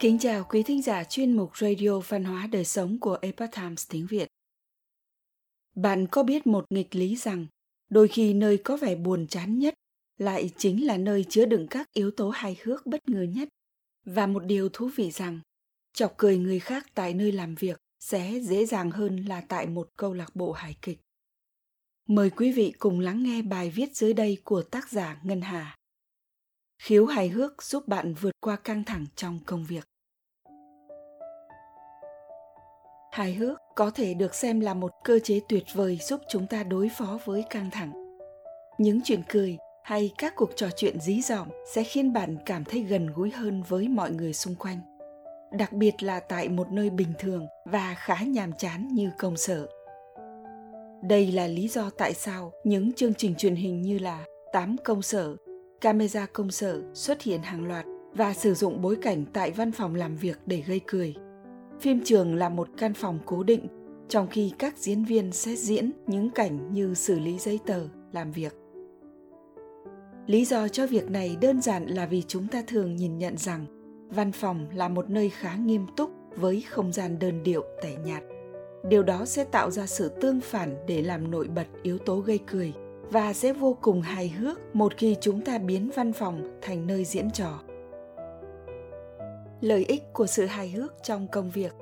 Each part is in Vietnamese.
Kính chào quý thính giả chuyên mục Radio Văn hóa Đời Sống của Epoch Times tiếng Việt. Bạn có biết một nghịch lý rằng, đôi khi nơi có vẻ buồn chán nhất lại chính là nơi chứa đựng các yếu tố hài hước bất ngờ nhất. Và một điều thú vị rằng, chọc cười người khác tại nơi làm việc sẽ dễ dàng hơn là tại một câu lạc bộ hài kịch. Mời quý vị cùng lắng nghe bài viết dưới đây của tác giả Ngân Hà. Khiếu hài hước giúp bạn vượt qua căng thẳng trong công việc. Hài hước có thể được xem là một cơ chế tuyệt vời giúp chúng ta đối phó với căng thẳng. Những chuyện cười hay các cuộc trò chuyện dí dỏm sẽ khiến bạn cảm thấy gần gũi hơn với mọi người xung quanh. Đặc biệt là tại một nơi bình thường và khá nhàm chán như công sở. Đây là lý do tại sao những chương trình truyền hình như là Tám công sở, camera công sở xuất hiện hàng loạt và sử dụng bối cảnh tại văn phòng làm việc để gây cười. Phim trường là một căn phòng cố định, trong khi các diễn viên sẽ diễn những cảnh như xử lý giấy tờ, làm việc. Lý do cho việc này đơn giản là vì chúng ta thường nhìn nhận rằng văn phòng là một nơi khá nghiêm túc với không gian đơn điệu tẻ nhạt. Điều đó sẽ tạo ra sự tương phản để làm nổi bật yếu tố gây cười và sẽ vô cùng hài hước một khi chúng ta biến văn phòng thành nơi diễn trò lợi ích của sự hài hước trong công việc.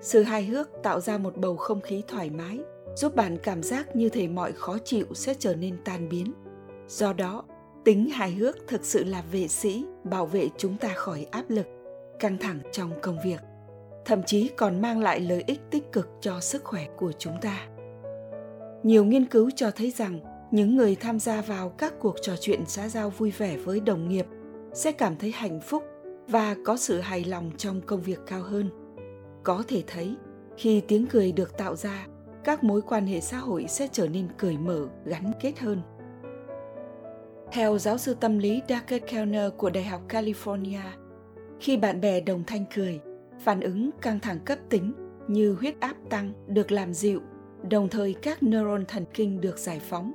Sự hài hước tạo ra một bầu không khí thoải mái, giúp bạn cảm giác như thể mọi khó chịu sẽ trở nên tan biến. Do đó, tính hài hước thực sự là vệ sĩ, bảo vệ chúng ta khỏi áp lực, căng thẳng trong công việc, thậm chí còn mang lại lợi ích tích cực cho sức khỏe của chúng ta. Nhiều nghiên cứu cho thấy rằng, những người tham gia vào các cuộc trò chuyện xã giao vui vẻ với đồng nghiệp sẽ cảm thấy hạnh phúc và có sự hài lòng trong công việc cao hơn có thể thấy khi tiếng cười được tạo ra các mối quan hệ xã hội sẽ trở nên cởi mở gắn kết hơn theo giáo sư tâm lý David Kellner của Đại học California, khi bạn bè đồng thanh cười, phản ứng căng thẳng cấp tính như huyết áp tăng được làm dịu, đồng thời các neuron thần kinh được giải phóng.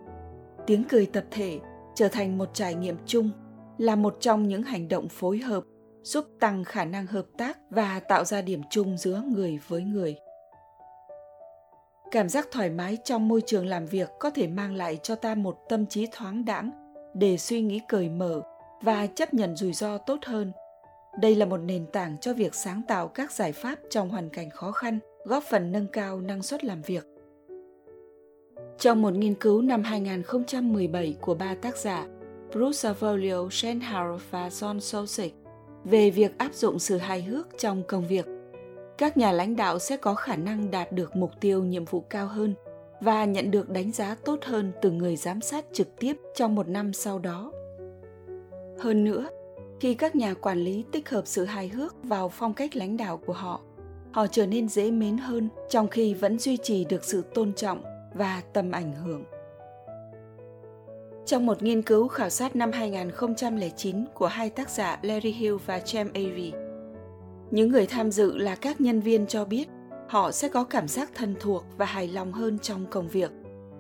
Tiếng cười tập thể trở thành một trải nghiệm chung, là một trong những hành động phối hợp giúp tăng khả năng hợp tác và tạo ra điểm chung giữa người với người cảm giác thoải mái trong môi trường làm việc có thể mang lại cho ta một tâm trí thoáng đãng để suy nghĩ cởi mở và chấp nhận rủi ro tốt hơn đây là một nền tảng cho việc sáng tạo các giải pháp trong hoàn cảnh khó khăn, góp phần nâng cao năng suất làm việc. Trong một nghiên cứu năm 2017 của ba tác giả Bruce Avolio, Shen Harrow và John Sosik, về việc áp dụng sự hài hước trong công việc. Các nhà lãnh đạo sẽ có khả năng đạt được mục tiêu nhiệm vụ cao hơn và nhận được đánh giá tốt hơn từ người giám sát trực tiếp trong một năm sau đó. Hơn nữa, khi các nhà quản lý tích hợp sự hài hước vào phong cách lãnh đạo của họ họ trở nên dễ mến hơn trong khi vẫn duy trì được sự tôn trọng và tầm ảnh hưởng trong một nghiên cứu khảo sát năm 2009 của hai tác giả Larry Hill và Cem Avery, những người tham dự là các nhân viên cho biết họ sẽ có cảm giác thân thuộc và hài lòng hơn trong công việc,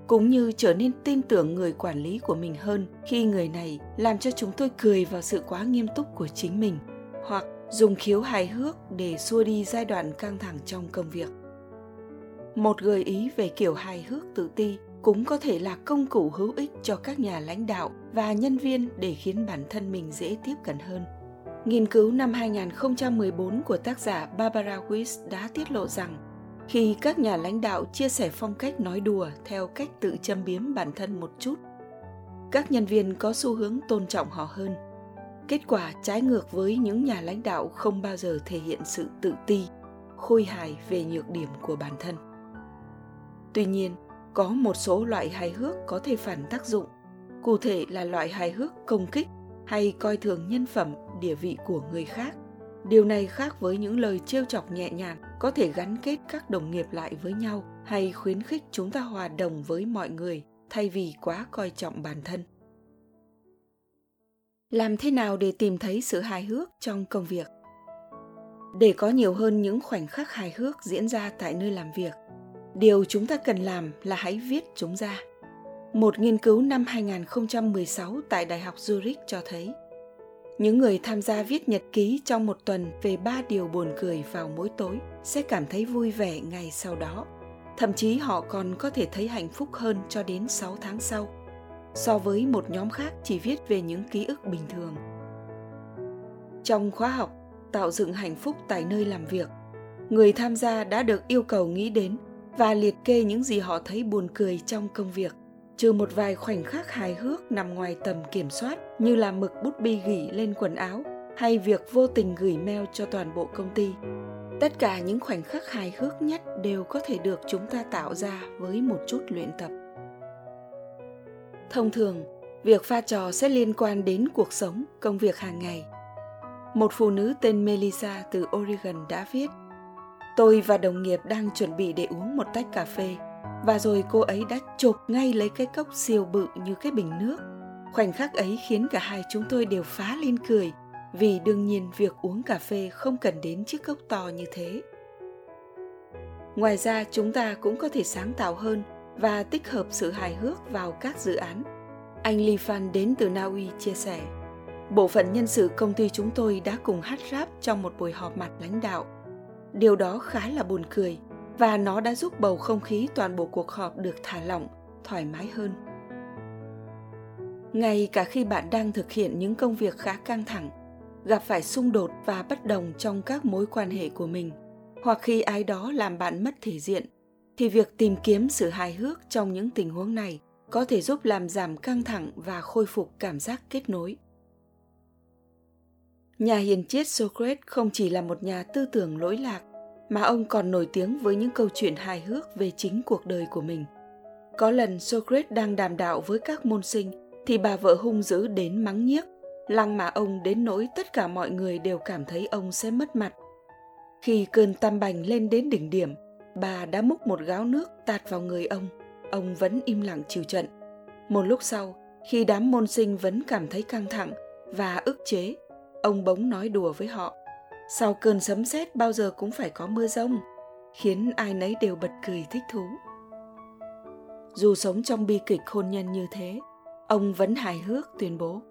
cũng như trở nên tin tưởng người quản lý của mình hơn khi người này làm cho chúng tôi cười vào sự quá nghiêm túc của chính mình, hoặc dùng khiếu hài hước để xua đi giai đoạn căng thẳng trong công việc. Một gợi ý về kiểu hài hước tự ti cũng có thể là công cụ hữu ích cho các nhà lãnh đạo và nhân viên để khiến bản thân mình dễ tiếp cận hơn. Nghiên cứu năm 2014 của tác giả Barbara Weiss đã tiết lộ rằng khi các nhà lãnh đạo chia sẻ phong cách nói đùa theo cách tự châm biếm bản thân một chút, các nhân viên có xu hướng tôn trọng họ hơn. Kết quả trái ngược với những nhà lãnh đạo không bao giờ thể hiện sự tự ti, khôi hài về nhược điểm của bản thân. Tuy nhiên, có một số loại hài hước có thể phản tác dụng, cụ thể là loại hài hước công kích hay coi thường nhân phẩm, địa vị của người khác. Điều này khác với những lời trêu chọc nhẹ nhàng có thể gắn kết các đồng nghiệp lại với nhau hay khuyến khích chúng ta hòa đồng với mọi người thay vì quá coi trọng bản thân. Làm thế nào để tìm thấy sự hài hước trong công việc? Để có nhiều hơn những khoảnh khắc hài hước diễn ra tại nơi làm việc điều chúng ta cần làm là hãy viết chúng ra. Một nghiên cứu năm 2016 tại Đại học Zurich cho thấy những người tham gia viết nhật ký trong một tuần về ba điều buồn cười vào mỗi tối sẽ cảm thấy vui vẻ ngày sau đó. Thậm chí họ còn có thể thấy hạnh phúc hơn cho đến 6 tháng sau, so với một nhóm khác chỉ viết về những ký ức bình thường. Trong khóa học Tạo dựng hạnh phúc tại nơi làm việc, người tham gia đã được yêu cầu nghĩ đến và liệt kê những gì họ thấy buồn cười trong công việc trừ một vài khoảnh khắc hài hước nằm ngoài tầm kiểm soát như là mực bút bi gỉ lên quần áo hay việc vô tình gửi mail cho toàn bộ công ty. Tất cả những khoảnh khắc hài hước nhất đều có thể được chúng ta tạo ra với một chút luyện tập. Thông thường, việc pha trò sẽ liên quan đến cuộc sống, công việc hàng ngày. Một phụ nữ tên Melissa từ Oregon đã viết Tôi và đồng nghiệp đang chuẩn bị để uống một tách cà phê và rồi cô ấy đã chộp ngay lấy cái cốc siêu bự như cái bình nước. Khoảnh khắc ấy khiến cả hai chúng tôi đều phá lên cười vì đương nhiên việc uống cà phê không cần đến chiếc cốc to như thế. Ngoài ra chúng ta cũng có thể sáng tạo hơn và tích hợp sự hài hước vào các dự án. Anh Lee Fan đến từ Na Uy chia sẻ, bộ phận nhân sự công ty chúng tôi đã cùng hát rap trong một buổi họp mặt lãnh đạo. Điều đó khá là buồn cười và nó đã giúp bầu không khí toàn bộ cuộc họp được thả lỏng, thoải mái hơn. Ngay cả khi bạn đang thực hiện những công việc khá căng thẳng, gặp phải xung đột và bất đồng trong các mối quan hệ của mình, hoặc khi ai đó làm bạn mất thể diện, thì việc tìm kiếm sự hài hước trong những tình huống này có thể giúp làm giảm căng thẳng và khôi phục cảm giác kết nối. Nhà hiền triết Socrates không chỉ là một nhà tư tưởng lỗi lạc mà ông còn nổi tiếng với những câu chuyện hài hước về chính cuộc đời của mình. Có lần Socrates đang đàm đạo với các môn sinh thì bà vợ hung dữ đến mắng nhiếc, lăng mà ông đến nỗi tất cả mọi người đều cảm thấy ông sẽ mất mặt. Khi cơn tam bành lên đến đỉnh điểm, bà đã múc một gáo nước tạt vào người ông. Ông vẫn im lặng chịu trận. Một lúc sau, khi đám môn sinh vẫn cảm thấy căng thẳng và ức chế, ông bỗng nói đùa với họ. Sau cơn sấm sét bao giờ cũng phải có mưa rông, khiến ai nấy đều bật cười thích thú. Dù sống trong bi kịch hôn nhân như thế, ông vẫn hài hước tuyên bố,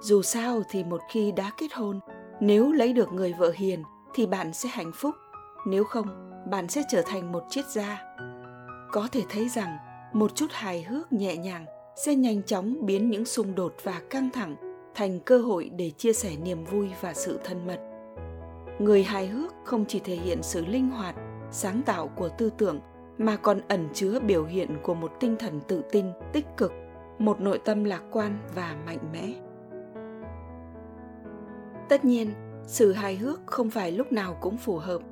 dù sao thì một khi đã kết hôn, nếu lấy được người vợ hiền thì bạn sẽ hạnh phúc, nếu không, bạn sẽ trở thành một triết gia. Có thể thấy rằng, một chút hài hước nhẹ nhàng sẽ nhanh chóng biến những xung đột và căng thẳng thành cơ hội để chia sẻ niềm vui và sự thân mật. Người hài hước không chỉ thể hiện sự linh hoạt, sáng tạo của tư tưởng, mà còn ẩn chứa biểu hiện của một tinh thần tự tin, tích cực, một nội tâm lạc quan và mạnh mẽ. Tất nhiên, sự hài hước không phải lúc nào cũng phù hợp,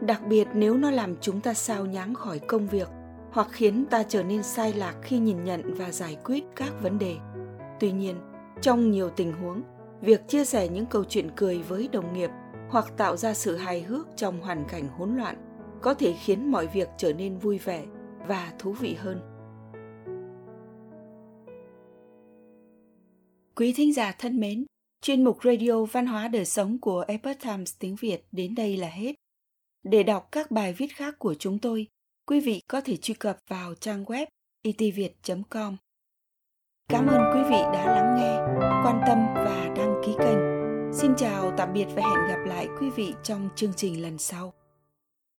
đặc biệt nếu nó làm chúng ta sao nháng khỏi công việc hoặc khiến ta trở nên sai lạc khi nhìn nhận và giải quyết các vấn đề. Tuy nhiên trong nhiều tình huống, việc chia sẻ những câu chuyện cười với đồng nghiệp hoặc tạo ra sự hài hước trong hoàn cảnh hỗn loạn có thể khiến mọi việc trở nên vui vẻ và thú vị hơn. Quý thính giả thân mến, chuyên mục radio văn hóa đời sống của epoch times tiếng việt đến đây là hết. Để đọc các bài viết khác của chúng tôi, quý vị có thể truy cập vào trang web e itviet com cảm ơn quý vị đã lắng nghe quan tâm và đăng ký kênh Xin chào, tạm biệt và hẹn gặp lại quý vị trong chương trình lần sau.